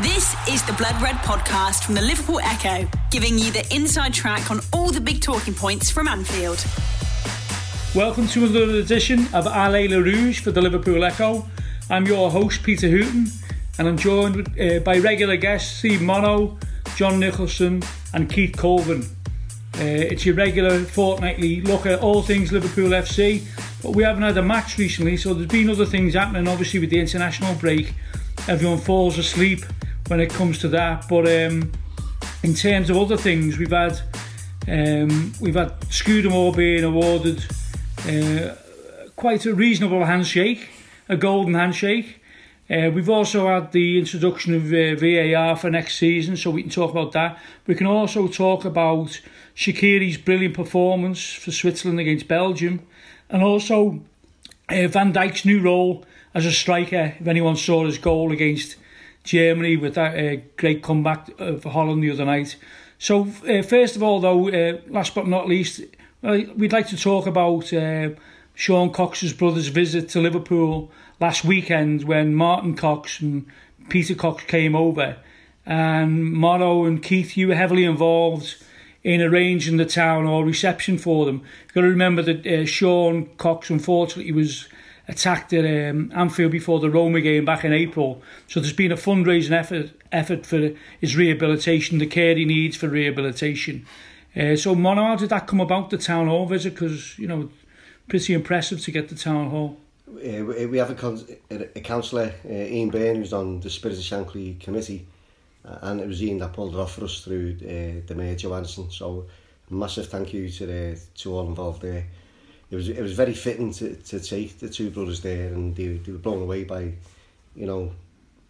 This is the Blood Red podcast from the Liverpool Echo, giving you the inside track on all the big talking points from Anfield. Welcome to another edition of Allez Les Rouges for the Liverpool Echo. I'm your host, Peter Hooton, and I'm joined uh, by regular guests Steve Mono, John Nicholson, and Keith Colvin. Uh, it's your regular fortnightly look at all things Liverpool FC, but we haven't had a match recently, so there's been other things happening, obviously, with the international break. Everyone falls asleep when it comes to that, but um, in terms of other things, we've had um, we've had Scudamore being awarded uh, quite a reasonable handshake, a golden handshake. Uh, we've also had the introduction of uh, VAR for next season, so we can talk about that. We can also talk about Shaqiri's brilliant performance for Switzerland against Belgium, and also uh, Van Dijk's new role as a striker. If anyone saw his goal against Germany with that uh, great comeback of Holland the other night. So, uh, first of all, though, uh, last but not least, uh, we'd like to talk about uh, Sean Cox's brother's visit to Liverpool last weekend when Martin Cox and Peter Cox came over. And Morrow and Keith, you were heavily involved in arranging the town or reception for them. You've got to remember that uh, Sean Cox, unfortunately, was attacked at um, Anfield before the Roma game back in April. So there's been a fundraising effort effort for his rehabilitation, the care he needs for rehabilitation. Uh, so, Mono, how did that come about, the town hall visit? Because, you know, pretty impressive to get the town hall. Uh, we have a, con- a councillor, uh, Ian Byrne, who's on the Spirit of Shankly committee, uh, and it was Ian that pulled it off for us through uh, the Mayor Joe Anderson. So, massive thank you to the, to all involved there. It was it was very fitting to, to take the two brothers there, and they, they were blown away by, you know,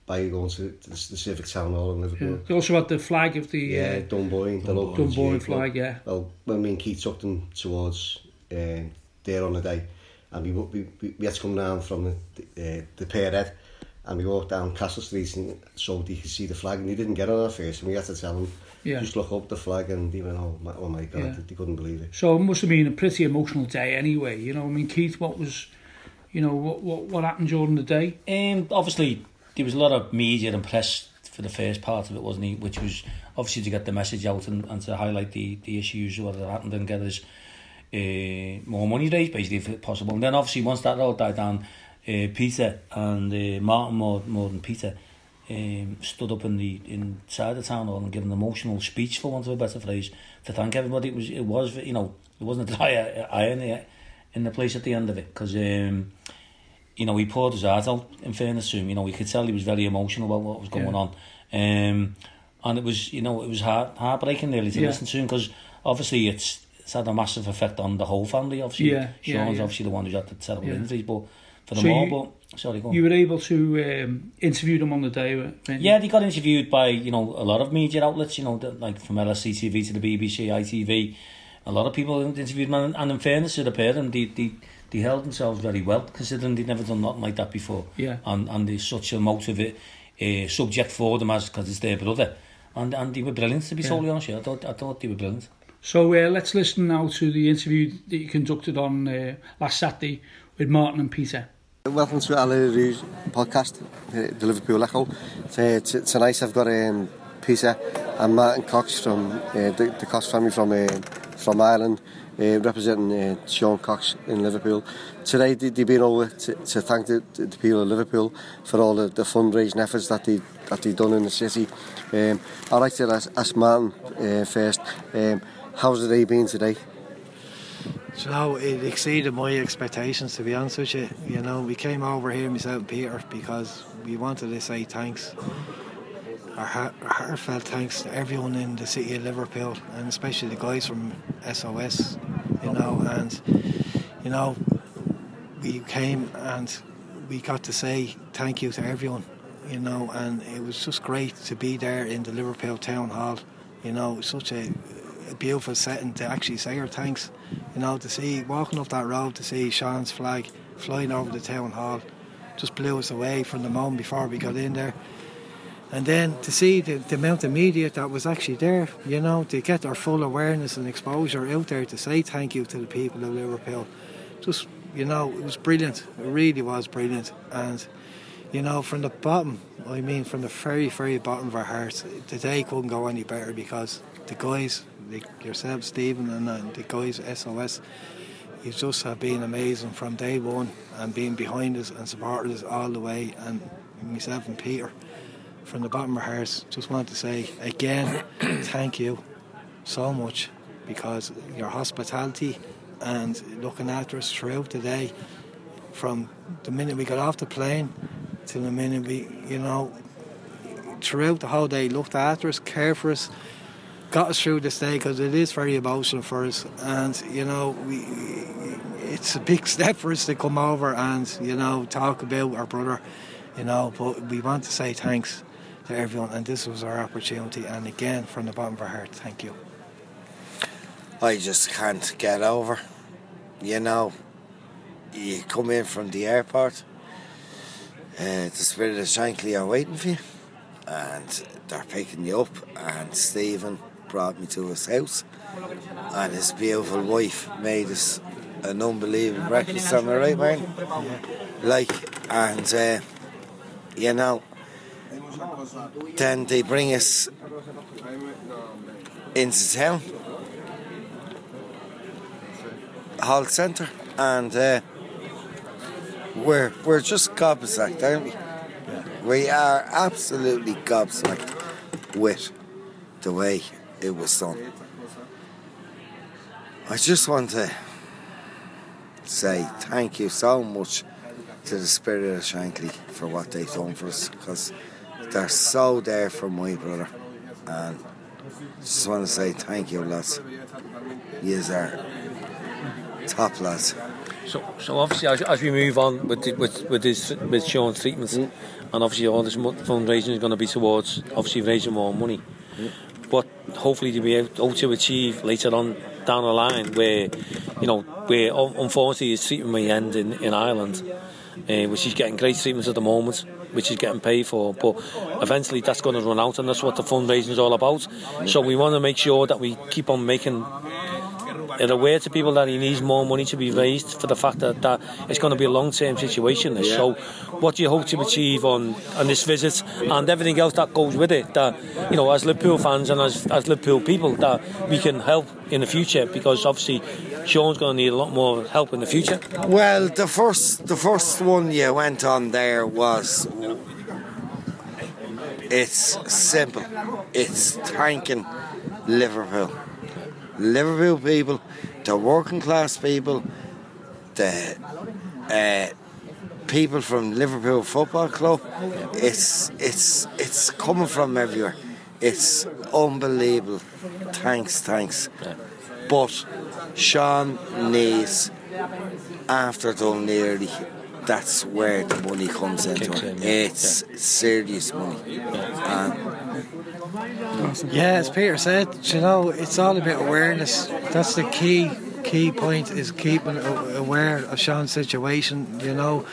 by going to the, the Civic Town Hall in Liverpool. Yeah. They also had the flag of the yeah, uh, Dunboyne, the local Dunboyne flag, yeah. Well, when me and Keith took them towards uh, there on the day, and we, we, we had to come down from the, uh, the Pier Head, and we walked down Castle Street and so they could see the flag, and they didn't get on our face, and we had to tell them, yeah. just look up the flag, and they went, oh my, oh my God, yeah. they couldn't believe it. So it must have been a pretty emotional day anyway, you know, I mean, Keith, what was, you know, what, what, what happened during the day? Um, obviously, there was a lot of media and press for the first part of it, wasn't he? Which was obviously to get the message out and, and to highlight the, the issues what had happened and get us uh, more money raised, basically, if possible. And then obviously once that all died down, uh, Peter and uh, Martin more, more than Peter um, stood up in the inside the town hall and gave an emotional speech, for want of a better phrase, to thank everybody. It was, it was you know, it wasn't a dry iron in the place at the end of it because. Um, you know, he poured his heart out, in fairness to him. You know, we could tell he was very emotional about what was going yeah. on. Um, and it was, you know, it was heart, heartbreaking really to yeah. listen to him because obviously it's, it's had a massive effect on the whole family, obviously. Yeah, Sean's yeah, yeah. obviously the one who's had the terrible injuries, but for them so all, you, but sorry, go on. You were able to um, interview them on the day, Yeah, they got interviewed by, you know, a lot of media outlets, you know, like from LFCTV to the BBC, ITV. A lot of people interviewed them, and, and in fairness to the pair, and they, they, they held themselves very well, considering they'd never done nothing like that before. Yeah. And and there's such a motive uh, subject for them as because it's their brother, and and they were brilliant to be yeah. totally honest. Yeah, I thought I thought they were brilliant. So uh, let's listen now to the interview that you conducted on uh, last Saturday with Martin and Peter. Welcome to Allez Rouge podcast, the Liverpool Echo. Tonight I've got um, Peter and Martin Cox from uh, the, Cox family from uh, from Ireland uh, representing uh, Sean Cox in Liverpool. Today they, they've been over to, to thank the, the people of Liverpool for all the, the fundraising efforts that they that they've done in the city. Um, I'd like to ask, ask Martin uh, first, um, how's the day been today? Know, it exceeded my expectations to be honest with you. You know, we came over here, myself and Peter, because we wanted to say thanks our, heart, our heartfelt thanks to everyone in the city of Liverpool and especially the guys from SOS, you know, and you know, we came and we got to say thank you to everyone, you know, and it was just great to be there in the Liverpool Town Hall, you know, such a, a beautiful setting to actually say our thanks, you know, to see walking up that road to see Sean's flag flying over the town hall just blew us away from the moment before we got in there. And then to see the, the amount of media that was actually there, you know, to get our full awareness and exposure out there to say thank you to the people of Liverpool, just you know, it was brilliant. It really was brilliant, and you know, from the bottom, I mean, from the very, very bottom of our hearts, the day couldn't go any better because the guys, like yourself, Stephen, and uh, the guys SOS, you just have been amazing from day one and being behind us and supported us all the way. And myself and Peter, from the bottom of our hearts, just want to say again, thank you so much because your hospitality and looking after us throughout the day, from the minute we got off the plane to the minute we, you know, throughout the whole day, looked after us, cared for us, got us through this day because it is very emotional for us. And you know, we it's a big step for us to come over and you know talk about our brother. You know, but we want to say thanks to everyone, and this was our opportunity. And again, from the bottom of our heart, thank you. I just can't get over. You know, you come in from the airport, uh, the Spirit of Shankly are waiting for you, and they're picking you up. And Stephen brought me to his house, and his beautiful wife made us an unbelievable breakfast. Am I right, man? Like, and uh, you know, then they bring us into town, Hall Centre, and uh, we're we're just gobsmacked, aren't we? We are absolutely gobsmacked with the way it was done. I just want to say thank you so much to the Spirit of Shankly for what they've done for us because they're so there for my brother. And just want to say thank you, lads. You are top lads. So, so obviously, as, as we move on with the, with with this with Sean's treatments, mm. and obviously all this fundraising is going to be towards obviously raising more money. Mm. But hopefully to be able to achieve later on down the line, where you know where unfortunately his treatment may end in in Ireland, uh, which is getting great treatments at the moment, which is getting paid for. But eventually that's going to run out, and that's what the fundraising is all about. So we want to make sure that we keep on making it aware to people that he needs more money to be raised for the fact that, that it's going to be a long term situation. Yeah. So, what do you hope to achieve on, on this visit and everything else that goes with it? That, you know, as Liverpool fans and as, as Liverpool people, that we can help in the future because obviously Sean's going to need a lot more help in the future. Well, the first, the first one you went on there was it's simple. It's thanking Liverpool. Liverpool people, the working class people, the uh, people from Liverpool Football Club. It's it's it's coming from everywhere. It's unbelievable. Thanks, thanks. But Sean needs after done nearly that's where the money comes into it. Yeah. It's yeah. serious money. Yeah. Yeah, as Peter said, you know, it's all about awareness. That's the key key point is keeping aware of Sean's situation. You know,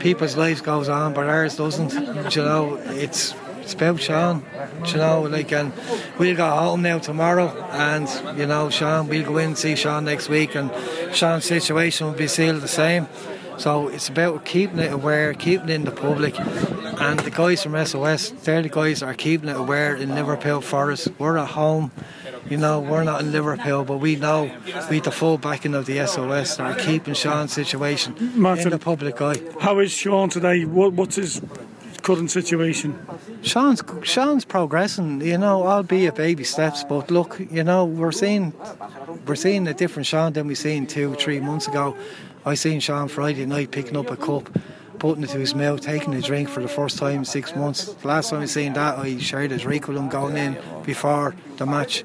people's lives goes on, but ours doesn't. You know, it's it's about Sean. You know, like, and we'll go home now tomorrow, and you know, Sean, we'll go in and see Sean next week, and Sean's situation will be still the same. So it's about keeping it aware, keeping it in the public. And the guys from SOS, they're the guys that are keeping it aware in Liverpool Forest. We're at home, you know, we're not in Liverpool, but we know we the full backing of the SOS that are keeping Sean's situation Martin, in the public eye. How is Sean today? What, what's his current situation? Sean's Sean's progressing, you know, albeit baby steps. But look, you know, we're seeing we're seeing a different Sean than we seen two, three months ago. I seen Sean Friday night picking up a cup, putting it to his mouth, taking a drink for the first time in six months. The last time I seen that, I shared a drink with him going in before the match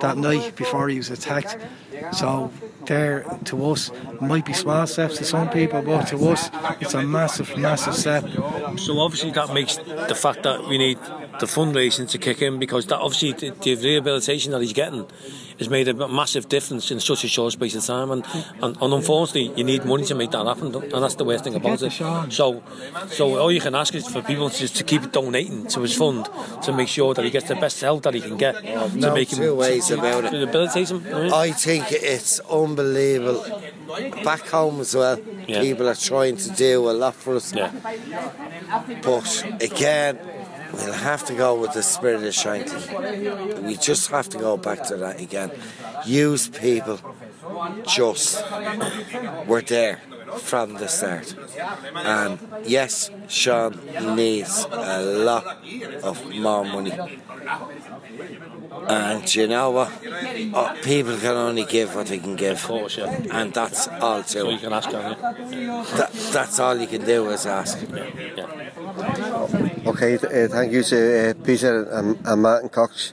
that night before he was attacked. So there to us might be small steps to some people, but to us it's a massive, massive step. So obviously that makes the fact that we need the fundraising to kick in because that obviously the, the rehabilitation that he's getting has made a massive difference in such a short space of time. And, and, and unfortunately, you need money to make that happen, and that's the worst thing about it. So, so all you can ask is for people to, to keep donating to his fund to make sure that he gets the best help that he can get to no make him two ways to, about it. to rehabilitate him. I think it's unbelievable. Back home as well, Yeah. people are trying to do a lot for us. Yeah. But again, we'll have to go with the spirit of Shankly. We just have to go back to that again. Use people just were there from the start. And yes, Sean needs a lot of more money. And you know what? Oh, people can only give what they can give. Of course, yeah. And that's all to So you can ask, can you? That, that's all you can do is ask. Yeah. Okay, th- uh, thank you to uh, Peter and, and Martin Cox.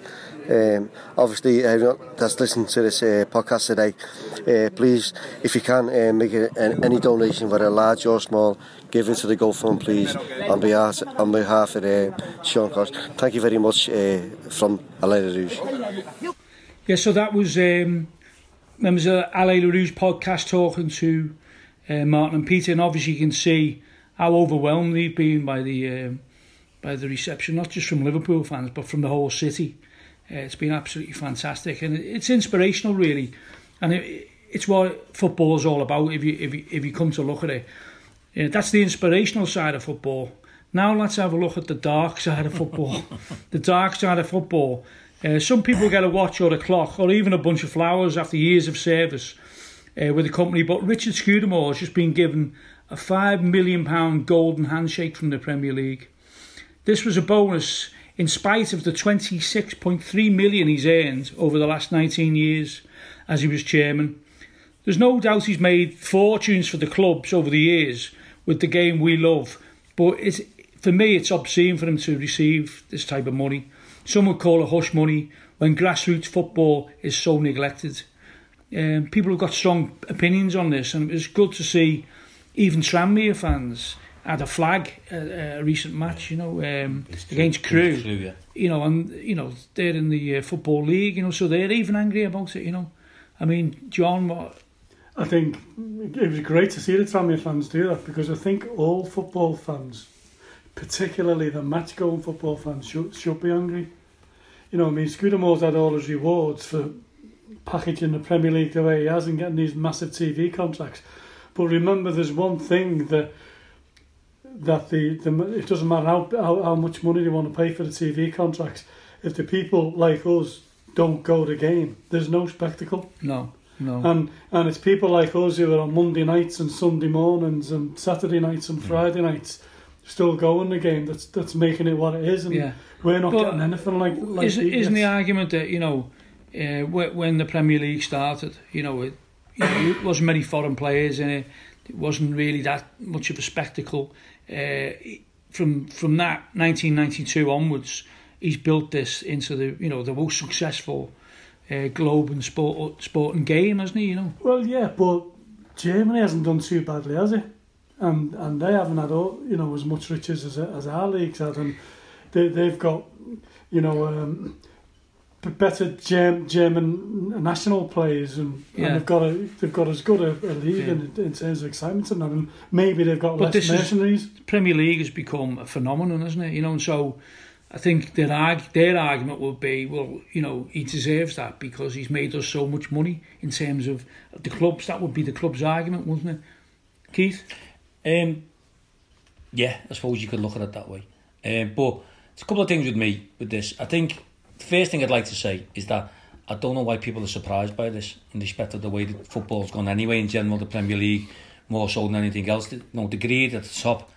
Um, obviously, everyone that's listening to this uh, podcast today, uh, please, if you can, uh, make a, an, any donation, whether large or small, give it to the GoFund, please, on behalf on behalf of uh, Sean. Thank you very much uh, from Alain Rouge. Yeah, so that was um, members of Allez Les Rouges podcast talking to uh, Martin and Peter, and obviously you can see how overwhelmed they've been by the by the reception, not just from Liverpool fans, but from the whole city. Uh, it's been absolutely fantastic, and it's inspirational, really, and it, it's what football's all about. If you if you, if you come to look at it, yeah, that's the inspirational side of football. Now let's have a look at the dark side of football. the dark side of football. Uh, some people get a watch or a clock or even a bunch of flowers after years of service uh, with the company. But Richard Scudamore has just been given a £5 million golden handshake from the Premier League. This was a bonus in spite of the 26.3 million he's earned over the last 19 years as he was chairman. There's no doubt he's made fortunes for the clubs over the years with the game we love, but it's, for me it's obscene for him to receive this type of money. Some would call it hush money when grassroots football is so neglected. Um, people have got strong opinions on this, and it was good to see even Tranmere fans had a flag at a recent match, you know, um, against Crewe Crewe, yeah. you know, and you know they're in the uh, football league, you know, so they're even angry about it, you know. I mean, John, what? I think it was great to see the Tranmere fans do that because I think all football fans, particularly the match-going football fans, should, should be angry. You know, I mean, Scudamore's had all his rewards for packaging the Premier League the way he has and getting these massive TV contracts. But remember, there's one thing that that the, the it doesn't matter how, how how much money they want to pay for the TV contracts. If the people like us don't go to the game, there's no spectacle. No, no. And and it's people like us who are on Monday nights and Sunday mornings and Saturday nights and Friday nights still going the game that's that's making it what it is and Yeah. we're not But getting anything like like isn't, isn't the argument that you know uh, when the Premier League started, you know, it, you know, it wasn't many foreign players in it. It wasn't really that much of a spectacle. Uh, from from that 1992 onwards, he's built this into the you know the most successful uh, globe and sport sporting game, hasn't he? You know. Well, yeah, but Germany hasn't done too badly, has it? And and they haven't had all, you know as much riches as as our leagues had, and they they've got you know um, better Germ, German national players, and, Yeah. and they've got a they've got as good a, a league Yeah. in, in terms of excitement and that, and maybe they've got But less this is- mercenaries. Premier League has become a phenomenon, isn't it? You know, and so I think their arg- their argument would be, well, you know, he deserves that because he's made us so much money in terms of the clubs. That would be the club's argument, wouldn't it? Keith, Um, yeah, I suppose you could look at it that way. Um, but it's a couple of things with me with this. I think the first thing I'd like to say is that I don't know why people are surprised by this in respect of the way that football's gone anyway in general, the Premier League, more so than anything else. Know, the greed at the top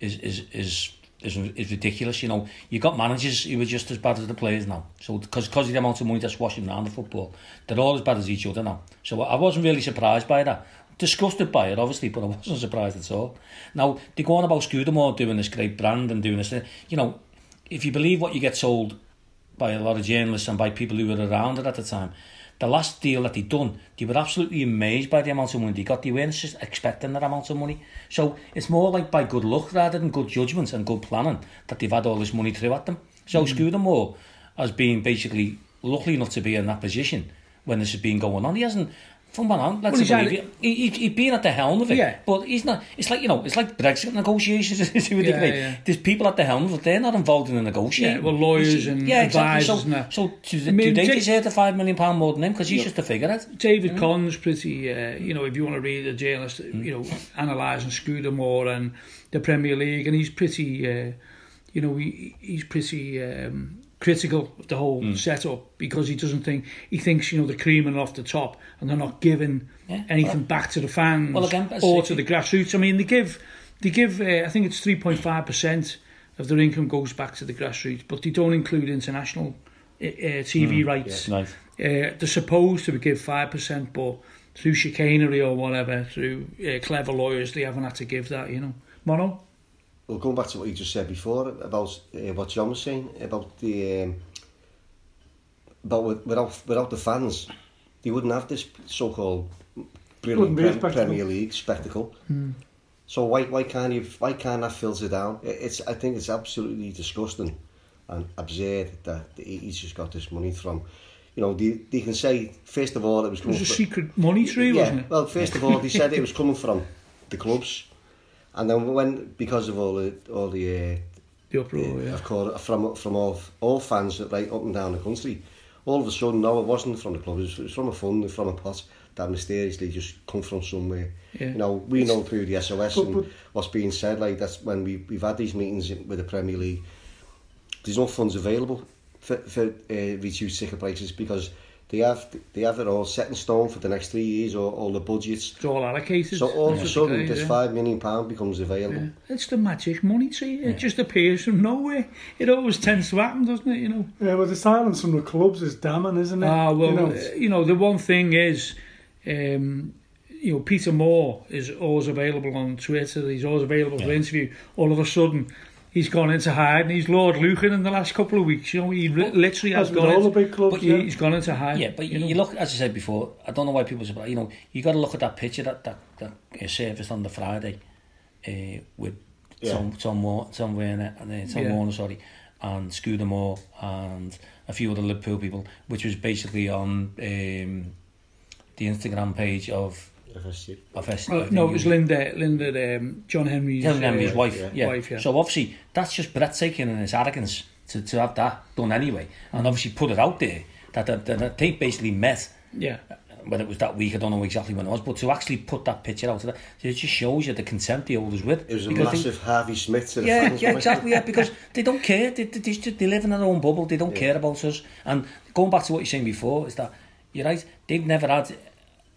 is is is is, is ridiculous. You know, you got managers who are just as bad as the players now. So because because of the amount of money that's washing around the football, they're all as bad as each other now. So I wasn't really surprised by that. Disgusted by it, obviously, but I wasn't surprised at all. Now they go on about Scudamore doing this great brand and doing this. You know, if you believe what you get sold by a lot of journalists and by people who were around it at the time. The last deal that they done, they were absolutely amazed by the amount of money they got. They weren't expecting that amount of money. So it's more like by good luck rather than good judgment and good planning that they've had all this money through at them. So mm. Scudamore has been basically lucky enough to be in that position when this has been going on. He hasn't. From one hand, let's Well, believe it. He, he, been at the helm of it, Yeah. but he's not. It's like you know, it's like Brexit negotiations. to a Yeah, yeah. There's people at the helm, but they're not involved in the negotiation. Yeah, well, lawyers and yeah, exactly. advisors So, that. so do, I mean, do they Jake- deserve the five million pound more than him? Because he's just a figure it. David Collins pretty, uh, you know, if you want to read a journalist, you know, analysing Scudamore and the Premier League, and he's pretty, uh, you know, he, he's pretty um, critical of the whole setup because he doesn't think he thinks you know they're creaming off the top and they're not giving Yeah, anything back to the fans Well, again, or to the grassroots. I mean, they give they give uh, I think it's three point five percent of their income goes back to the grassroots, but they don't include international uh, uh, TV rights. Right. Uh, they're supposed to give 5%, but through chicanery or whatever, through uh, clever lawyers, they haven't had to give that, you know. Mono? Well, going back to what you just said before about uh, what John was saying about the um, about without without the fans, they wouldn't have this so-called brilliant Wouldn't be a Prem- Premier League spectacle. So why why can't you why can't that filter down? It- It's I think it's absolutely disgusting and absurd that he- he's just got this money from. You know, they, they can say first of all it was It was a from- secret money tree, yeah, wasn't it? well, first of all, they said it was coming from the clubs, and then when because of all the all the uh, The uproar, yeah. of course from from all all fans right up and down the country, all of a sudden no, it wasn't from the club. It was, it was from a fund, from a pot that mysteriously just come from somewhere. Yeah. You know, we know through the SOS But- and what's being said. Like that's when we we've had these meetings with the Premier League. There's no funds available for for uh, reduced ticket prices because. They have they have it all set in stone for the next three years or all the budgets. It's all allocated. So all of a sudden, great, this yeah. five million pound becomes available. Yeah. It's the magic money tree. It just appears from nowhere. It always tends to happen, doesn't it? You know. Yeah, well, the silence from the clubs is damning, isn't it? Ah, well, you know, uh, you know, the one thing is, um, you know, Peter Moore is always available on Twitter. He's always available for interview. All of a sudden, he's gone into hiding. He's Lord Lucan in the last couple of weeks. You know, he li- literally has as with gone all the big clubs. but yeah. he's gone into hiding. Yeah, but you, know. look, as I said before, I don't know why people say, you know, you got to look at that picture that that that uh, surfaced on the Friday, uh, with Yeah. Tom Tom War- Tom Werner and uh, Tom Yeah. Warner, sorry, and Scudamore and a few other Liverpool people, which was basically on um, the Instagram page of FSG. of S- Well, no, it was Linda, Linda, um, John Henry's, John Henry's uh, wife, yeah. yeah. wife, yeah. So obviously that's just breathtaking in its arrogance to, to have that done anyway, and obviously put it out there that, that, that they basically met Yeah, whether it was that week, I don't know exactly when it was, but to actually put that picture out, of that, it just shows you the contempt the olders with. It was a Because they- massive Harvey Smith to the yeah, fans. yeah, exactly. Yeah, because they don't care. They, they, they, they live in their own bubble. They don't care about us. And going back to what you're saying before, is that you're right. They've never had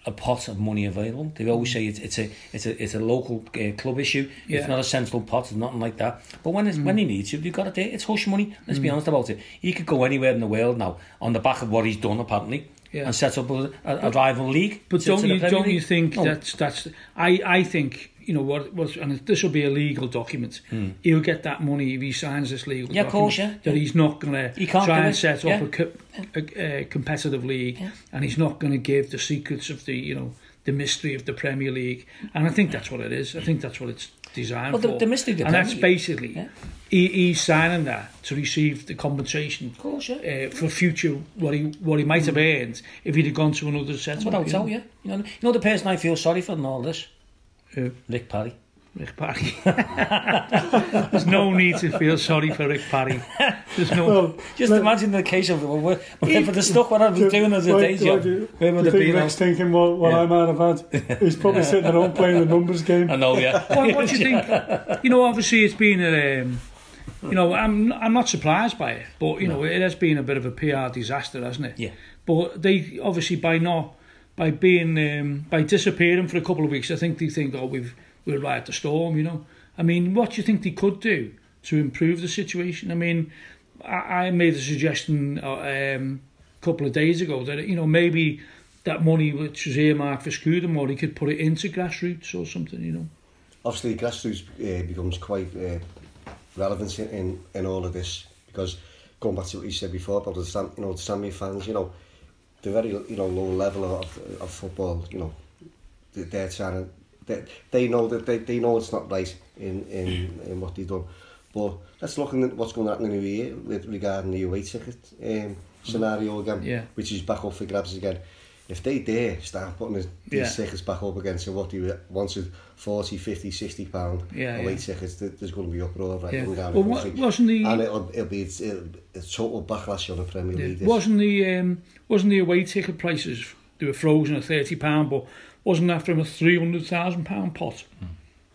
a pot of money available. They always mm. say it's, it's a it's a it's a local uh, club issue. Yeah. It's not a central pot. It's nothing like that. But when it's, when mm. he needs you, you've got it there. It's hush money. Let's be mm. honest about it. He could go anywhere in the world now on the back of what he's done apparently. Yeah. And set up a, a, a rival league. But don't you don't you think No. that's that's I I think you know what what and this will be a legal document. He'll get that money if he signs this legal Hmm. Yeah, of course, yeah. That he's not going to He can't try and set yeah. up a, co- a, a competitive league, and he's not going to give the secrets of the you know the mystery of the Premier League. And I think that's what it is. I think that's what it's designed Well, the- for. the mystery the and that's basically Yeah. he, he's signing that to receive the compensation. Of course, yeah. Uh, for future, what he what he might have earned if he'd have gone to another setup. Without you know. doubt, yeah. You know, you know the person I feel sorry for in all this? Who? Rick Parry. Rick Parry. There's no need to feel sorry for Rick Parry. There's no. Well, Just let- imagine the case of well, we're, we're, for the stuff what I was doing as a Why- day job. do Where would you it be now? Rick's thinking what, what Yeah. I might have had? He's probably sitting at home playing the numbers game. I know, yeah. what, what do you think? You know, obviously it's been a. Um, you know, I'm I'm not surprised by it, but you know, it has been a bit of a PR disaster, hasn't it? Yeah. But they obviously by not by being um, by disappearing for a couple of weeks, I think they think, oh, we've we'll ride the storm. You know, I mean, what do you think they could do to improve the situation? I mean, I, I made a suggestion uh, um, a couple of days ago that you know maybe that money which was earmarked for Scudamore, he could put it into grassroots or something. You know. Obviously, grassroots uh, becomes quite uh, relevant in, in, all of this because going back to what you said before about the Sam, you know the Sammy fans, you know, the very you know low level of, of football, you know, they- they're trying to, they, they know that they, they know it's not right in, in, in what they've done. But let's look at what's going to happen in the new year with regarding the away ticket um, scenario again, Yeah. which is back up for grabs again. if they dare start putting these Yeah. tickets back up against what they wanted 40, 50, 60 pound yeah, away yeah. tickets, there's going to be uproar right yeah. in Gary. Well, what, wasn't the... And it'll, it'll be a, a total backlash on the Premier yeah. League. Wasn't the, um, wasn't the away ticket prices, they were frozen at 30 pound, but wasn't after a 300,000 pound pot? Hmm.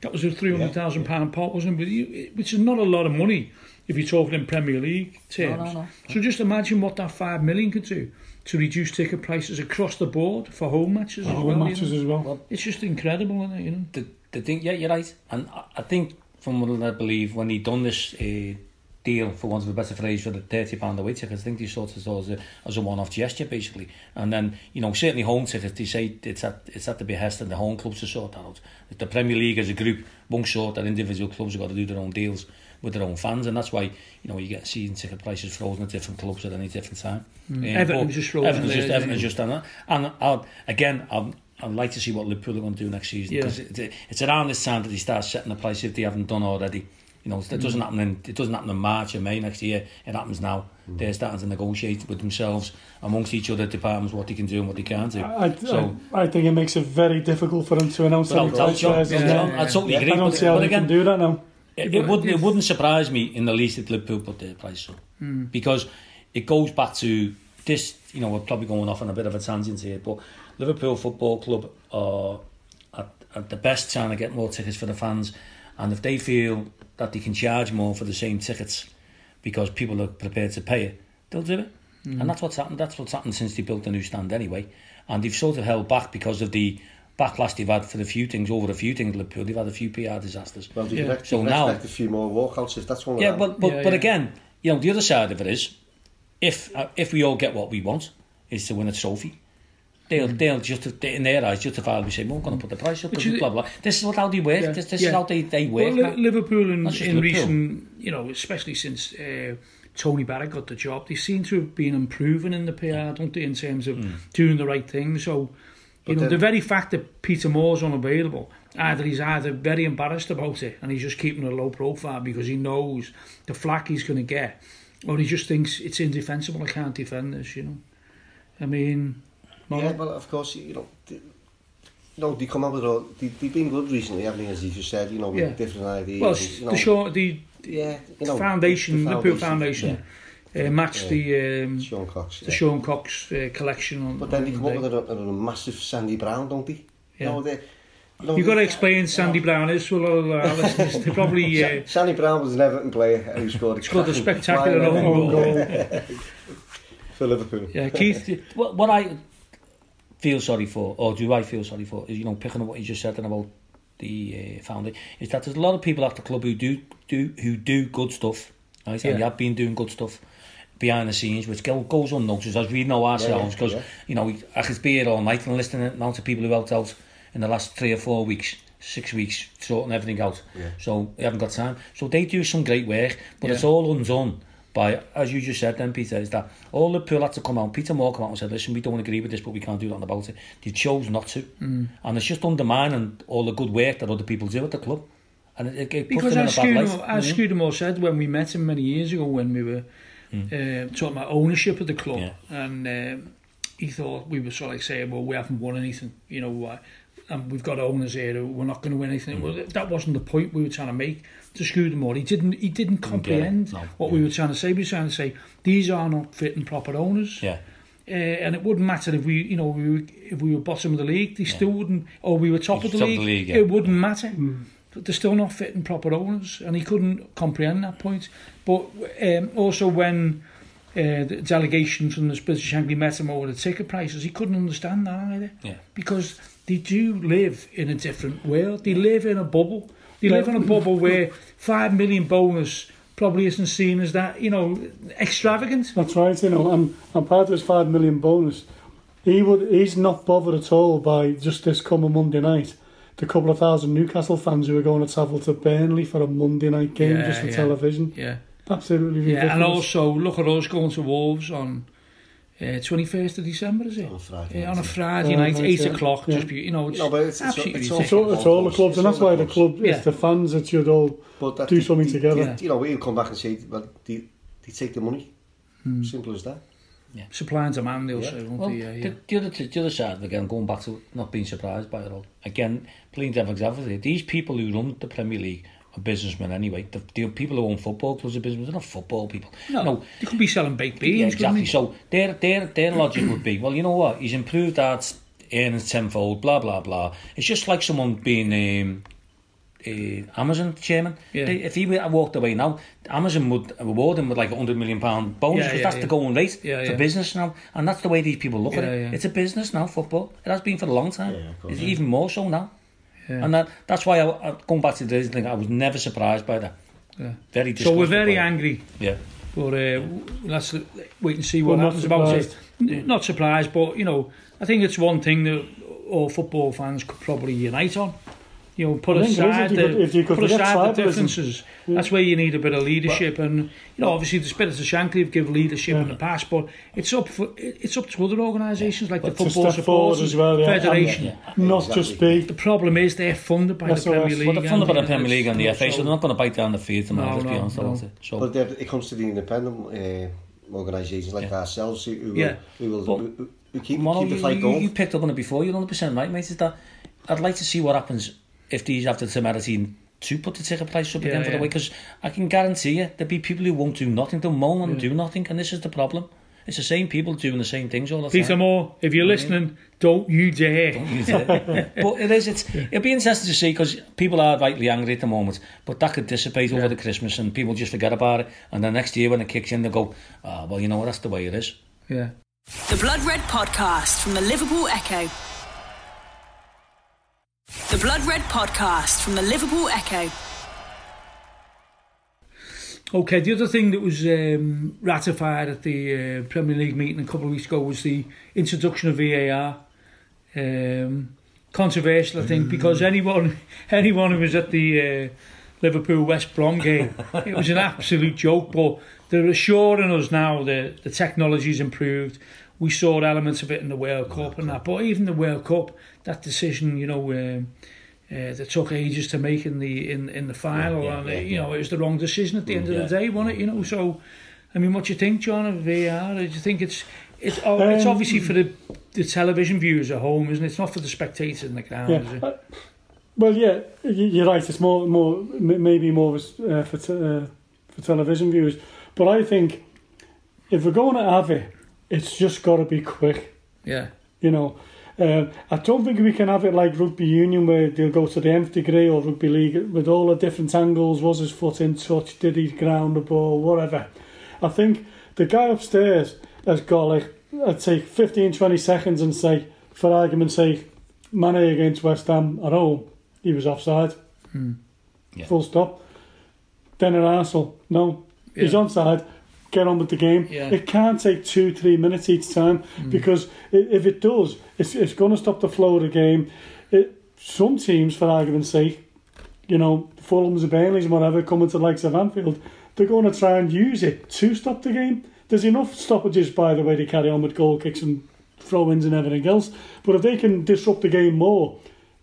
That was a 300,000 yeah. pound pot, wasn't it? Which is not a lot of money if you're talking in Premier League terms. No, no, no. So just imagine what that 5 million could do. To reduce ticket prices across the board for home matches as Home well. you matches know. as well. It's just incredible, isn't it? You know. the, the thing, yeah, you're right. And I, I think, from what I believe, when he done this uh, deal, for want of a better phrase, for the £30 away tickets, I think they sort of saw as a, as a one-off gesture, basically. And then, you know, certainly home tickets, they say it's at, it's at the behest of the home clubs to sort that out. The Premier League as a group won't sort that individual clubs have got to do their own deals with their own fans, and that's why, you know, you get season ticket prices frozen at different clubs at any different time. Um, Everton's just frozen Everton's there, just, isn't Everton's just done that. And I'll, again, I'll, I'd like to see what Liverpool are going to do next season Yeah. because it, it's around this time that they start setting the price if they haven't done already. You know, it doesn't happen in it doesn't happen in March or May next year. It happens now. They're starting to negotiate with themselves amongst each other departments what they can do and what they can't do. I, so, I, I think it makes it very difficult for them to announce any without doubt, price John, rises. Yeah, John, yeah, I totally yeah. agree. I don't but, see how but they again, can do that now. It, it wouldn't it wouldn't surprise me in the least if Liverpool put their price up hmm. because it goes back to this. You know, we're probably going off on a bit of a tangent here, but Liverpool Football Club are at, at the best trying to get more tickets for the fans, and if they feel that they can charge more for the same tickets because people are prepared to pay it, they'll do it. Hmm. And that's what's happened. That's what's happened since they built the new stand anyway, and they've sort of held back because of the backlash they've had for a few things over a few things. Liverpool, they've had a few PR disasters. Well, you Yeah. can, So you now- expect a few more walkouts if that's one of Yeah, them. but but, Yeah, but yeah. again, you know, the other side of it is, if uh, if we all get what we want, is to win a trophy. They'll they'll just in their eyes justifiably say, "Well, we're going to put the price up." Which because is- Blah blah. This is what how they work. Yeah, This, this yeah. is how they they work. Well, now. Li- Liverpool in, in Liverpool. recent, you know, especially since uh, Tony Barrett got the job, they seem to have been improving in the PR, don't they, in terms of doing the right thing. So, you know, then- the very fact that Peter Moore's unavailable, either he's either very embarrassed about it and he's just keeping a low profile because he knows the flack he's going to get, or he just thinks it's indefensible, I can't defend this, you know. I mean, Yeah, well, of course, you know, the, you know, they come up with all, they, they've been good recently, haven't they, as you just said, you know, with Yeah. different ideas. well, and, you know, the short, the yeah, you know, foundation, the Liverpool Foundation, uh, matched the um, Sean Cox. the yeah. Sean Cox uh, collection on. But then they on come up with a, a, a massive Sandy Brown, don't they? Yeah. You know, they, you know, You've got to explain Sandy Brown is to a lot our listeners. They probably uh, Sandy Brown was an Everton player who scored a, scored a spectacular flying own goal goal. for Liverpool. Yeah, Keith. what, what I feel sorry for, or do I feel sorry for, is you know picking up what you just said and about the uh, foundation, is that there's a lot of people at the club who do do who do good stuff, right? Yeah. And you have been doing good stuff behind the scenes, which go, goes unnoticed as we know ourselves, yeah, because yeah. you know we- I could be here all night and listening now to people who helped out in the last three or four weeks. Six weeks sorting everything out, Yeah. so we haven't got time. So they do some great work, but it's Yeah. all undone by, as you just said then, Peter, is that all the pool had to come out. Peter Moore come out and said, listen, we don't agree with this, but we can't do nothing about it. They chose not to. Mm. And it's just undermining all the good work that other people do at the club. And it, it, it puts Because them in as a bad light. Scudamore, as you know? Scudamore said when we met him many years ago, when we were uh, talking about ownership of the club, Yeah. and um, he thought we were sort of like saying, "Well, we haven't won anything, you know, why?" And we've got owners here who we're not going to win anything. Well, that wasn't the point we were trying to make to screw them all. He didn't. He didn't comprehend no, what we were trying to say. We were trying to say these are not fit and proper owners. Yeah. Uh, and it wouldn't matter if we, you know, we were, if we were bottom of the league, they still wouldn't, or we were top of the Top of league, the league, yeah. it wouldn't matter. But they're still not fitting proper owners, and he couldn't comprehend that point. But um, also when uh, the delegation from the British Shankly met him over the ticket prices, he couldn't understand that either. Yeah. Because they do live in a different world. They live in a bubble. They live in a bubble where five million bonus probably isn't seen as that, you know, extravagant. That's right, you know, and, and part of his five million bonus, he would he's not bothered at all by just this coming Monday night. the couple of thousand Newcastle fans who are going to travel to Burnley for a Monday night game yeah, just for yeah. television. Yeah. Absolutely ridiculous. Yeah, and also, look at us going to Wolves on uh, 21st of December, is it? On a Friday, yeah, on a Friday yeah, night, night, 8 yeah. o'clock. Yeah. Just be, you know, it's, no, but it's, absolutely it's, all, it's, all, it's all the clubs, and that's why the club, yeah. it's the fans that should all but do something the, together. The, you know, we'll come back and say, well, they, they take the money. Hmm. Simple as that. Yeah. Supply and demand, they'll say, won't Well, they? Yeah, yeah. The, the, other, the other side, again, going back to not being surprised by it all. Again, playing devil's advocate, these people who run the Premier League are businessmen anyway. The, the people who own football clubs are businessmen. They're not football people. No, no, they could be selling baked beans. Yeah, exactly. they? So their their their logic would be, well, you know what? He's improved that earnings tenfold. Blah blah blah. It's just like someone being um, uh, Amazon chairman. Yeah. They- If he wa- walked away now, Amazon would reward him with like a hundred million pound bonus because yeah, that's yeah. the going rate Yeah, for yeah. business now, and that's the way these people look at it. yeah. It's a business now, football. It has been for a long time. Yeah, course. it's even more so now. Yeah. And that, that's why I, I, going back to the Disney thing, I was never surprised by that. Yeah. Very. So we're very angry. Yeah. But uh, let's wait and see what We're happens about it. surprised. Not surprised, but you know, I think it's one thing that all football fans could probably unite on. You know, put I think it is, aside if you could- the if you could put forget aside the tribalism. differences. That's where you need a bit of leadership, and you know, obviously the Spirits of Shankly have given leadership in Yeah. the past, but it's up for it's up to other organisations like But the to Football step Supporters as well, yeah. Federation. And Not just be. The problem is they're funded by That's the Premier League. Well, they're funded by the and Premier League and the FA, so they're not going to bite down the feet and No, let's be honest no. about it. So, But it comes to the independent uh, organisations like Yeah. ourselves who, who Yeah. will, who will But- who, who keep, Mono, keep the you, fight you, going. you picked up on it before. You're 100% right, mate. Is that I'd like to see what happens if these have the temerity to put the ticket price up Yeah, again for the yeah. way. Because I can guarantee you there'll be people who won't do nothing. They'll moan and do nothing, and this is the problem. It's the same people doing the same things all the Peter time. Peter Moore, if you're listening, don't you dare. Use it. but it is. It's, It'll be interesting to see because people are rightly angry at the moment. But that could dissipate over the Christmas and people just forget about it. And the next year when it kicks in, they go, "Ah, well, you know what? That's the way it is." Yeah. The Blood Red Podcast from the Liverpool Echo. The Blood Red Podcast from the Liverpool Echo. Okay, the other thing that was um, ratified at the uh, Premier League meeting a couple of weeks ago was the introduction of VAR. Um, controversial, I think, because anyone anyone who was at the uh, Liverpool West Brom game, it was an absolute joke. But they're assuring us now that the technology's improved. We saw elements of it in the World Cup and that, but even the World Cup, that decision, you know. Um, uh, that took ages to make in the in in the final, Yeah, and yeah, you yeah. know it was the wrong decision at the end of the day, wasn't it? You know, so I mean, what do you think, John, of VAR? Do you think it's it's oh, it's Um, obviously for the the television viewers at home, isn't it? It's not for the spectators in the ground, is Yeah. it? Uh, Well, yeah, you're right. It's more, more, maybe more uh, for te- uh, for television viewers. But I think if we're going to have it, it's just got to be quick. Yeah, You know, uh, I don't think we can have it like rugby union where they'll go to the nth degree or rugby league with all the different angles. Was his foot in touch? Did he ground the ball? Whatever. I think the guy upstairs has got like I'd say 15, 20 seconds and say, for argument's sake, Mane against West Ham at home, he was offside. Yeah. Full stop. Then at Arsenal, no, he's Yeah. onside. Get on with the game. Yeah. It can't take two, three minutes each time because if it does, it's, it's going to stop the flow of the game. It, some teams, for argument's sake, you know, Fulham's and Burnley's and whatever, coming to the likes of Anfield, they're going to try and use it to stop the game. There's enough stoppages, by the way, to carry on with goal kicks and throw-ins and everything else. But if they can disrupt the game more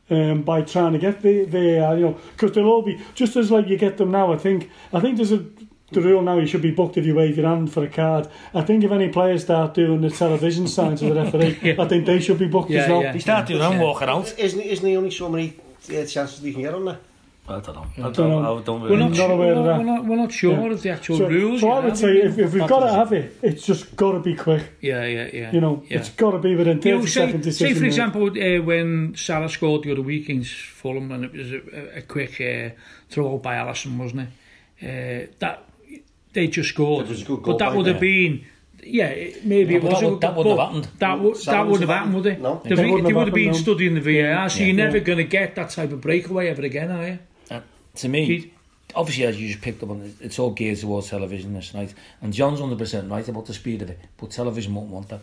um, by trying to get the VAR, you know, because they'll all be just as like you get them now. I think I think there's a the rule now. You should be booked if you wave your hand for a card. I think if any players start doing the television signs to the referee, I think they should be booked Yeah, as well. yeah. They start doing that and Yeah. walking out. Isn't, isn't there only so many uh, chances you can get on there? I don't know. I don't don't, know. I don't we're not, not sure, aware we're, of not, that. we're not we're not sure Yeah. of the actual So, rules. so you I know, would say if, if we've got to have it, it's just got to be quick. yeah, yeah, yeah. You know, yeah. it's got to be within 30 You know, say, second say for example, uh, when Salah scored the other week against Fulham, and it was a, a quick uh, throw by Alisson, wasn't it? Uh, that they just scored, was a good but that by would have been. Yeah, it- maybe Yeah, it was. that would- that wouldn't have happened. That would Salah that would wouldn't have have happened, would it? No. They, they wouldn't have been no. studying the VAR, so you're Yeah. never going to get that type of breakaway ever again, are you? Uh, to me, Keith? obviously, as you just picked up on, it, it's all geared towards television this night. And John's 100% right about the speed of it, but television won't want that.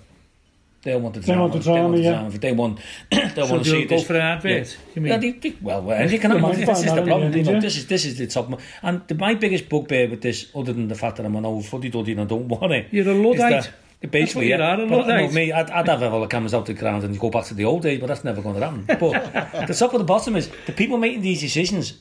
They want the They drama. want the drama, they yeah. want, the drama. They want, they So want to see go this. for an advert. You mean? Yeah, they, they, well, well, you can They have might this is the problem. in the you know, this is this is the top. mo- And the, my biggest bugbear with this, other than the fact that I'm an old footy duddy and I don't want it, You're a is Luddite. Basically, yeah. you are, a But, no, Luddite. me, I'd, I'd have all the cameras out the ground and go back to the old days, but that's never going to happen. But the top of the bottom is the people making these decisions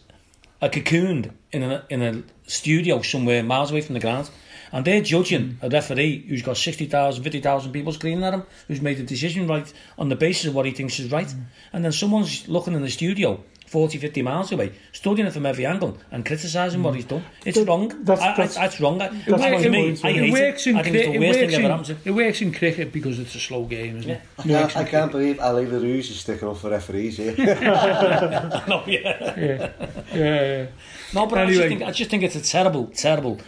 are cocooned in a in a studio somewhere miles away from the ground, And they're judging a referee who's got 60,000, 50,000 people screaming at him, who's made a decision right on the basis of what he thinks is right. Mm. And then someone's looking in the studio 40, 50 miles away, studying it from every angle and criticising what mm. he's done. It's wrong. That's- I, I, that's- that's wrong. I, that's to my me, point, I yeah. hate it works it. in I think it's cricket. the It worst works thing ever in, happened. it works in cricket because it's a slow game, isn't it? It I, works in I can't believe Allez Les Rouges is sticking up for referees here. No, yeah. Yeah, yeah, yeah. No, but I, just think, I just think it's a terrible, terrible.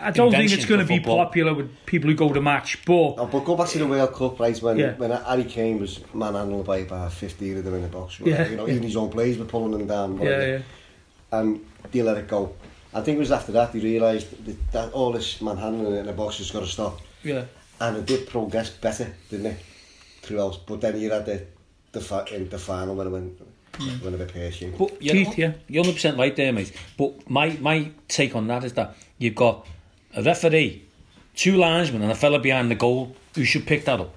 I don't think it's going to be football. popular with people who go to match, but Oh, but go back to the World Cup, right? When Yeah. when Harry Kane was manhandled by about 15 of them in the box. Yeah, You know, yeah. even his own players were pulling them down. yeah, yeah. And they let it go. I think it was after that they realised that, that all this manhandling in the box has got to stop. Yeah, And it did progress better, didn't it? Throughout. But then you had the, the, fi- in the final when it went, mm. went a bit pear-shaped. But you're, Keith, yeah. you're 100% right there, mate. But my, my take on that is that you've got a referee, two linesmen, and a fella behind the goal who should pick that up.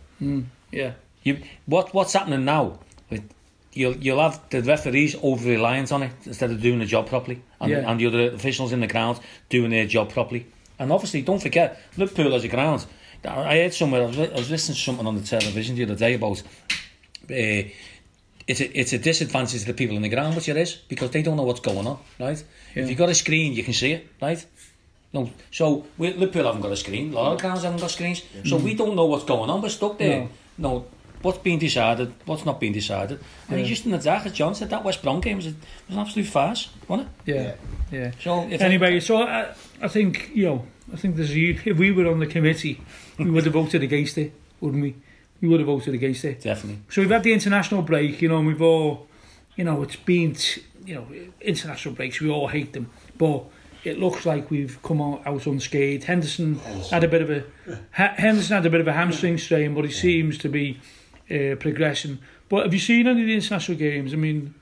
yeah. You, what what's happening now? With, you'll you'll have the referees over reliant on it instead of doing the job properly, and, Yeah. and the other officials in the ground doing their job properly. And obviously, don't forget Liverpool as a ground. I heard somewhere I was, I was listening to something on the television the other day about. Uh, it's a, it's a disadvantage to the people in the ground, which it is, because they don't know what's going on, right? Yeah. If you've got a screen, you can see it, right? No, so we, Liverpool haven't got a screen. A lot of grounds haven't got screens, so mm. we don't know what's going on. We're stuck there. No, what's being decided, what's not being decided, and Yeah. he's just in the dark. As John said, that West Brom game was, a, was an absolute farce, wasn't it? Yeah, yeah. So if Anyway, so I, I think you know, I think there's a, if we were on the committee, we would have voted against it, wouldn't we? We would have voted against it. definitely. So we've had the international break, you know, and we've all, you know, it's been, t- you know, international breaks. We all hate them, but it looks like we've come out, out unscathed. Henderson had a bit of a ha- Henderson had a bit of a hamstring strain, but he seems to be uh, progressing. But have you seen any of the international games? I mean,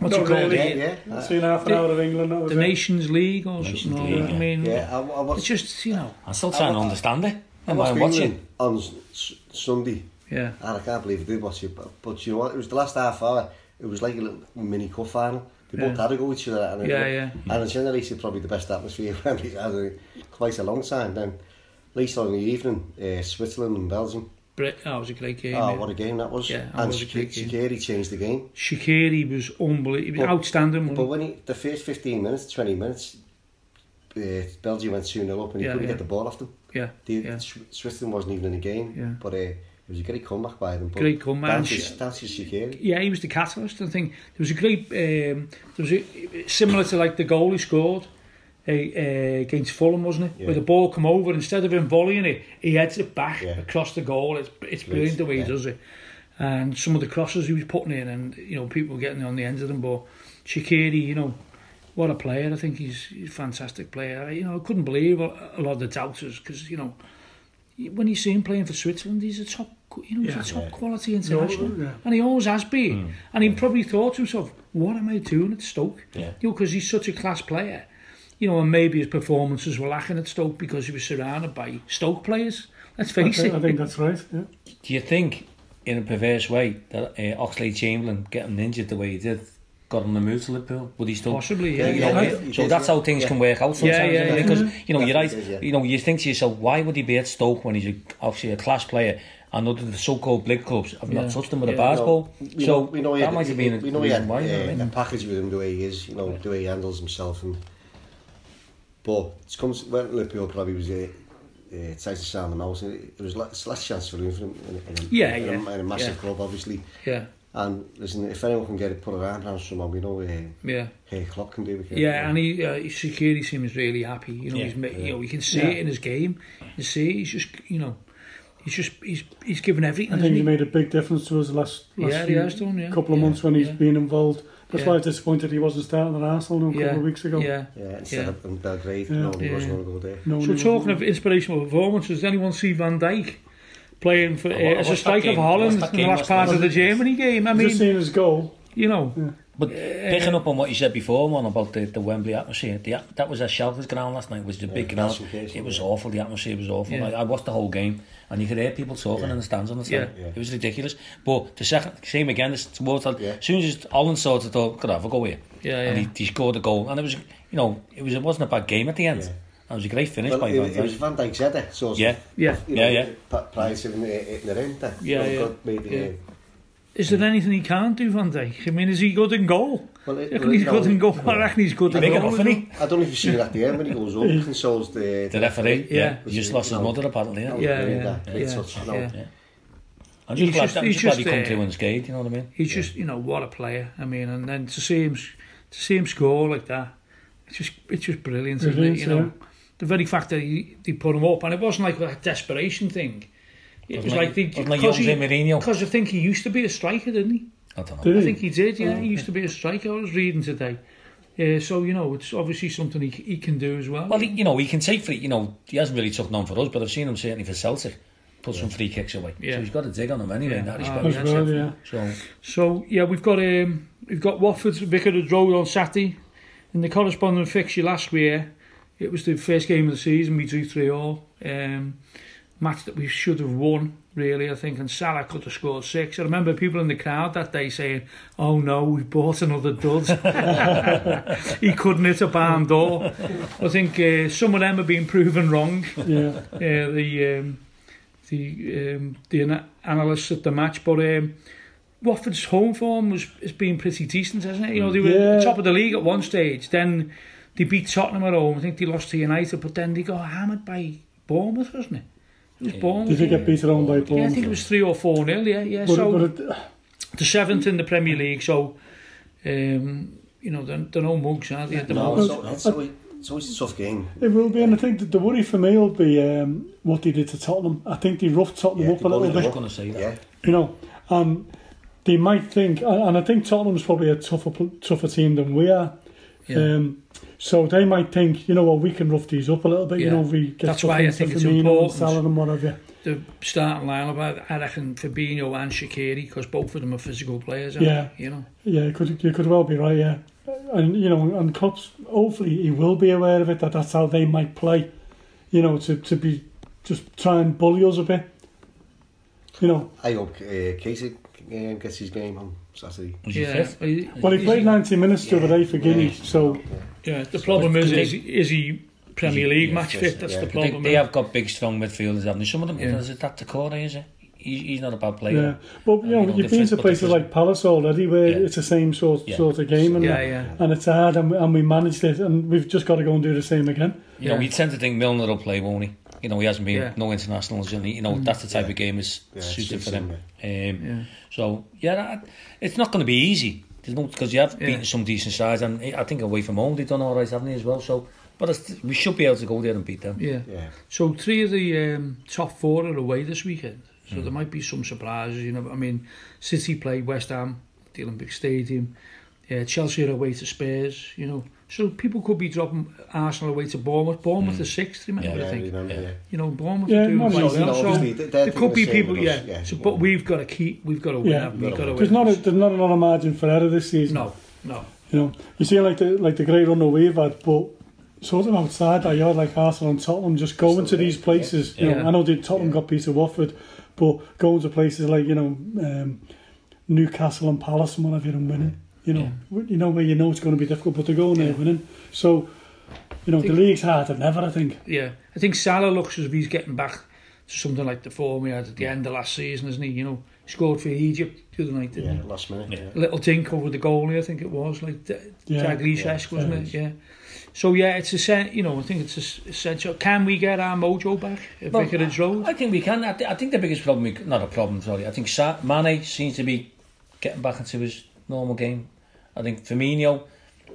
what's Not it called? really. Yeah, yeah. I've seen half an The- hour of England. That was The it. Nations League or Nations something. League, I yeah. mean, Yeah, I, I it's just you know, I'm still trying to understand it. I I'm watched watching. England on s- Sunday. yeah, And I can't believe I did watch it, but, but you know what? It was the last half hour. It was like a little mini cup final. They both Yeah. had to go each other, and Yeah, yeah. And it's generated probably the best atmosphere Wembley's had in quite a long time. Then later on in the evening, uh, Switzerland and Belgium. Brit- that was a great game. oh, yeah. what a game that was! Yeah, and was a great game. Shaqiri changed the game. Shaqiri was unbelievable, But- outstanding. But when he, the first fifteen minutes, twenty minutes, uh, Belgium went two 0 up, and he Yeah, couldn't yeah. get the ball off them. yeah, The, yeah. Switzerland wasn't even in the game, Yeah. but uh, it was a great comeback by them. Great comeback. That's And just, that's just Shaqiri. yeah, he was the catalyst. I think there was a great, um, there was a, similar to like the goal he scored uh, uh, against Fulham, wasn't it? Yeah. Where the ball come over instead of him volleying it, he heads it back Yeah. across the goal. It's it's brilliant the way yeah. he does it. And some of the crosses he was putting in, and you know people were getting on the ends of them. But Shaqiri, you know, what a player! I think he's, he's a fantastic player. I, you know, I couldn't believe a, a lot of the doubters because you know when you see him playing for Switzerland, he's a top, you know, he's a top quality international, yeah. and he always has been. Hmm. And he probably thought to himself, "What am I doing at Stoke?" Yeah. You know, because he's such a class player. You know, and maybe his performances were lacking at Stoke because he was surrounded by Stoke players. Let's I face think, it. I think that's right. Yeah. Do you think, in a perverse way, that uh, Oxlade-Chamberlain getting injured the way he did got him the move to Liverpool? Would he still? Possibly, yeah. You know, yeah, yeah, so did, that's how things Yeah. can work out sometimes. Yeah, yeah, yeah. Because you know, you're right. did, yeah. You know, you think to yourself, why would he be at Stoke when he's a, obviously a class player? And other the so-called big clubs have Yeah. not touched him with a Yeah. baseball. We so know, we know he that had, might have been a we know he had reason why. you know uh, a package with him the way he is, you know, the way he handles himself. And but it comes when Liverpool probably was uh, uh, tries to sound them out. It was less, less chance for him in, in, in, a- Yeah, in, yeah, a, in a massive yeah. club, obviously. Yeah, And listen, if anyone can get it put around around someone, we know uh, yeah. hey, Klopp can do it. Yeah, and he, uh, Shaqiri seems really happy. You know, Yeah, he's, ma- you know, you can see Yeah. it in his game. You see, he's just, you know, he's just he's he's given everything. I think he? he made a big difference to us last, last yeah, few, has done, yeah. couple of yeah, months when he's yeah. been involved. That's yeah. why I was disappointed he wasn't starting at Arsenal no, a yeah. couple of weeks ago. Yeah, yeah instead yeah. of in Belgrade, yeah. no he yeah. wasn't going to go there. No so talking no. of inspirational performances, anyone see Van Dijk? Playing for, oh, as a striker for Holland in the last part of the Germany game. I mean, just seeing his goal. You know, yeah. But picking up on what you said before, man, about the, the Wembley atmosphere, the, at- that was a Shelters ground last night, was the big ground. It was awful, the atmosphere was awful. Yeah. I, I watched the whole game, and you could hear people talking Yeah. in the stands on the side. Yeah. It was ridiculous. But the second, same again, this towards that, as soon as Holland saw it, I thought, could have a go here? Yeah, And yeah. he, he scored a goal, and it was, you know, it was it wasn't a bad game at the end. That was a great finish Well, by Van it was Dijk. Van header, so Yeah. Yeah. you Yeah, yeah. to him hitting the end. that, Yeah, yeah. Yeah. Is there anything he can't do, Van Dijk? I mean, is he good in goal? Well, it, well, he's no, good in goal. I reckon he's good in goal. Big enough, isn't he? I don't know if you've seen it at the end when he goes up, and consoles the... The referee, yeah. yeah. He just lost his mother, apparently. Yeah, yeah, yeah. Great yeah. touch. Yeah. I'm just, glad, just, I'm just, just glad he come uh, through and you know what I mean? He's yeah. just, you know, what a player. I mean, and then to see him, to see him score like that, it's just, it's just brilliant, isn't it? You know, the very fact that he, they put him up, and it wasn't like a desperation thing. It was Wasn't like like- they, wasn't like because Jose he, Mourinho. because I think he used to be a striker, didn't he? I don't know. Did I he? think he did. Yeah, he used to be a striker. I was reading today. Yeah, so you know, it's obviously something he, he can do as well. Well, he, you know, he can take free, you know, he hasn't really took none for us, but I've seen him certainly for Celtic. Put some free kicks away. Yeah. So he's got a dig on him anyway Yeah. in that Ah, respect. As well, so- yeah. So, So yeah, we've got um, we've got Watford Vicarage Road on Saturday. In the corresponding fixture last year, it was the first game of the season. We drew three all. Um, match that we should have won, really. I think, and Salah could have scored six. I remember people in the crowd that day saying, "Oh no, we've bought another dud." he couldn't hit a barn door. I think uh, some of them have been proven wrong. Yeah. uh, the um, the um, the ana- analysts at the match, but um, Watford's home form was has been pretty decent, hasn't it? You know, they were Yeah. top of the league at one stage. Then they beat Tottenham at home. I think they lost to United, but then they got hammered by Bournemouth, wasn't it? It was Bournemouth. Did they get beaten on by yeah, I think it was three or four nil. Yeah, yeah. But, so but it, the seventh in the Premier League. So, um, you know, they're, they're no mugs, are they? At the No, moment? it's, it's, always, it's always a tough game. it will be, and I think the worry for me will be um, what they did to Tottenham. I think they roughed Tottenham Yeah, up a little bit. going to say that. Yeah, you know, um, they might think, and and I think Tottenham's probably a tougher tougher team than we are. Yeah. Um, so they might think, you know what, we can rough these up a little bit. You know, we get That's why I think it's Firmino and important. Salah and what have you. the starting lineup, I, I reckon Fabinho and Shaqiri, because both of them are physical players. aren't Yeah. they? you know. Yeah, you could you could well be right. Yeah, and you know, and Klopp's hopefully he will be aware of it that that's how they might play. You know, to to be just try and bully us a bit. You know, I hope uh, Keita uh, gets his game on Saturday. Was Yeah. fit? Well, he played 90 minutes the other day for Guinea, so Yeah, the problem is, is, is he Premier League yeah, match fit? That's yeah. the They- They, problem. they have got big, strong midfielders, haven't they? Some of them, Yeah. is it that Doucouré, is it? He, he's not a bad player. yeah. But you know, You know, you've been to places like Palace already, where Yeah. it's the same sort Yeah. sort of game, and Yeah, yeah. and it's hard, and we, and we managed it, and we've just got to go and do the same again. You know, Yeah. we tend to think Milner will play, won't he? you know, he hasn't been yeah. no internationals, and you know mm. that's the type yeah. of game is yeah, suited for him. Um, yeah. So yeah, it's not going to be easy. There's no because you have yeah. beaten some decent sides, and I think away from home they've done all right, haven't they as well? So, but we should be able to go there and beat them. Yeah. yeah. So three of the um, top four are away this weekend, so mm. there might be some surprises. You know, I mean, City play West Ham, the Olympic Stadium. Uh, Chelsea are away to Spurs. You know, so people could be dropping Arsenal away to Bournemouth. Bournemouth is sixth, remember? Yeah, I Yeah, think. remember, Yeah. yeah. You know, Bournemouth Yeah, are doing quite well. you So obviously, there could be people, yeah. yeah, So, but we've got to keep, we've got to win. Yeah. we? We've got to win. There's not a, there's not a lot of margin for error this season. no, no. You know, you see like the like the great run that we've had, but sort of outside that yard like Arsenal and Tottenham, just going to these places. You know, Yeah. I know that Tottenham Yeah. got beat at Watford, but going to places like you know um, Newcastle and Palace and whatever you and winning. You know, you know where you know it's going to be difficult, but they're going there Yeah. winning. So, you know, the Think- league's harder than ever. I think. Yeah, I think Salah looks as if he's getting back to something like the form he had at the end of last season, isn't he? You know, he scored for Egypt the other night, didn't Yeah, he? last minute. Yeah. Yeah. A little dink over the goalie, I think it was, like D- Yeah, Dalglish-esque, yeah, wasn't it? Yeah. So yeah, it's a you know I think it's essential. Can we get our mojo back at Well, Vicarage Road? I think we can. I, th- I think the biggest problem, we, not a problem, sorry. I think Sa- Mane seems to be getting back into his normal game. I think Firmino,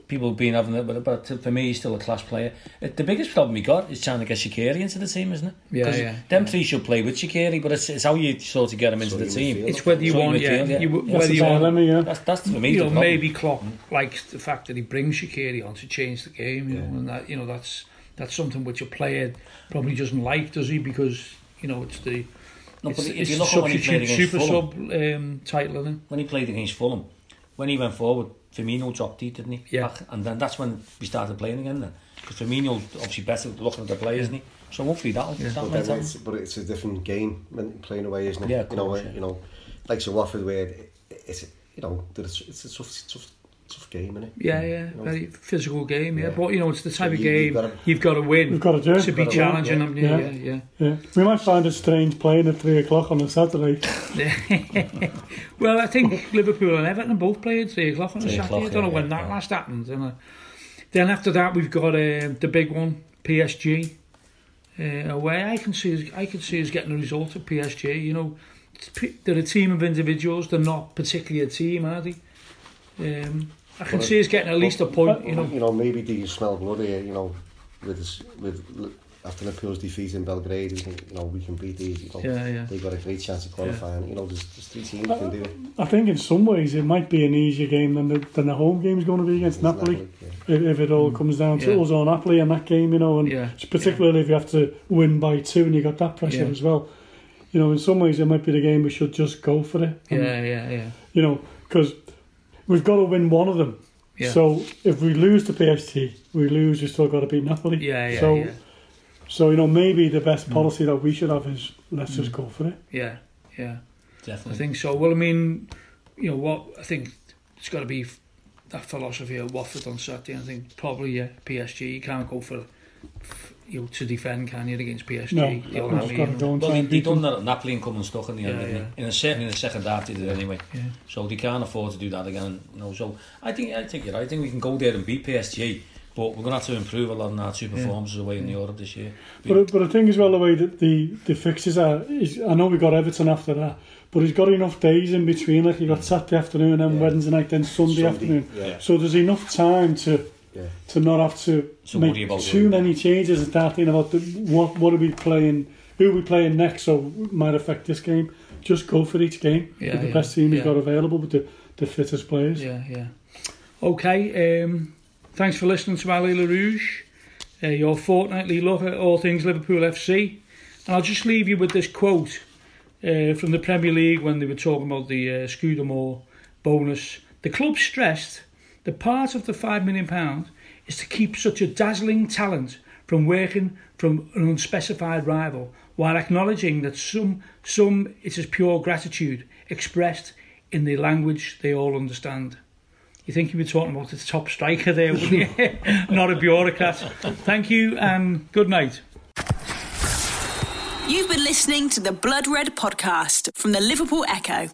people have been having it, but, but for me, he's still a class player. Uh, the biggest problem we got is trying to get Shaqiri into the team, isn't it? Yeah, 'Cause yeah, Them three should play with Shaqiri, but it's, it's how you sort of get him into So the team. midfield. It's whether you So want, yeah, midfield, yeah. you, That's whether you want. dilemma, yeah. That's that's for me. You the know, maybe Klopp likes the fact that he brings Shaqiri on to change the game, you know, and that you know that's that's something which a player probably doesn't like, does he? Because you know it's the No, it's, but if it's you look at when he played against super Fulham, sub um, title, when he played against Fulham, when he went forward, Firmino dropped deep, didn't he? Yeah. Back, and then that's when we started playing again then. Because Firmino's obviously better looking at the players, isn't he? So hopefully that'll, Yeah. that'll But, sense. it's, but it's a different game when playing away, isn't it? Yeah, of you know, yeah. you know, like so Watford where it, it's you know it's, it's a tough, tough tough game, isn't it? Yeah, yeah, You know, very physical game. Yeah, Yeah. but you know it's the type So of you- game you've gotta- you've got to win You've got to do it. to be Gotta win, challenging yeah. Yeah, Yeah. yeah, Yeah, we might find it strange playing at three o'clock on a Saturday. well, I think Liverpool and Everton both played three o'clock on a Three Saturday. o'clock, I don't know when yeah, that last happened. And, uh, then after that, we've got uh, the big one, PSG. Uh, away, I can see us, I can see us getting a result at PSG. You know, they're a team of individuals. They're not particularly a team, are they? Um, I can Well, see us getting at least a point. You know, you know, maybe do you smell blood here? You know, with this, with after Liverpool's defeat in Belgrade, you think you know we can beat these. You know, Yeah, yeah. They've got a great chance of qualifying. You know, there's, there's three teams that can do it. I think in some ways it might be an easier game than the, than the home game's going to be against It's Napoli. yeah. If, if it all mm. comes down to Yeah. us or Napoli in that game, you know, and Yeah, particularly if you have to win by two and you got that pressure Yeah. as well. You know, in some ways it might be the game we should just go for it. And, yeah, yeah, yeah. You know, because we've got to win one of them. Yeah. So if we lose to PSG, we lose. We still got to beat Napoli. Yeah, yeah, so, yeah. So you know, maybe the best policy that we should have is let's Mm. just go for it. Yeah, yeah. Definitely. I think so. Well, I mean, you know what? I think it's got to be that philosophy of Watford on Saturday. I think probably yeah, PSG. You can't go for, f- you know to defend, can you against PSG? No, You know what I just got to mean? go and Well, try they, and they beat done that at Napoli and come and stuck in the end, Yeah, didn't yeah. they? In a certainly in the second half they did anyway. Yeah. So they can't afford to do that again. You know, so I think I think you're right. I think we can go there and beat PSG, but we're gonna have to improve a lot in our two Yeah. performances away in Europe this year. But but I think as well the way that the the fixes are is I know we got Everton after that, but he's got enough days in between. Like you got mm. Saturday afternoon, then Yeah. Wednesday night, then Sunday, Sunday, afternoon. yeah. So there's enough time to Yeah. to not have to So make too worrying. many changes and start thinking about the, what what are we playing, who are we playing next, so it might affect this game. Just go for each game Yeah, with the yeah, best team yeah. you've got available with the, the fittest players. Yeah, yeah. Okay. Um, thanks for listening to Allez Les Rouges, uh, your fortnightly look at all things Liverpool FC. And I'll just leave you with this quote uh, from the Premier League when they were talking about the uh, Scudamore bonus. The club stressed that part of the £5 million is to keep such a dazzling talent from working from an unspecified rival, while acknowledging that some, some it is pure gratitude expressed in the language they all understand. You think you were talking about the top striker there, wouldn't you? Not a bureaucrat. Thank you and good night. You've been listening to the Blood Red podcast from the Liverpool Echo.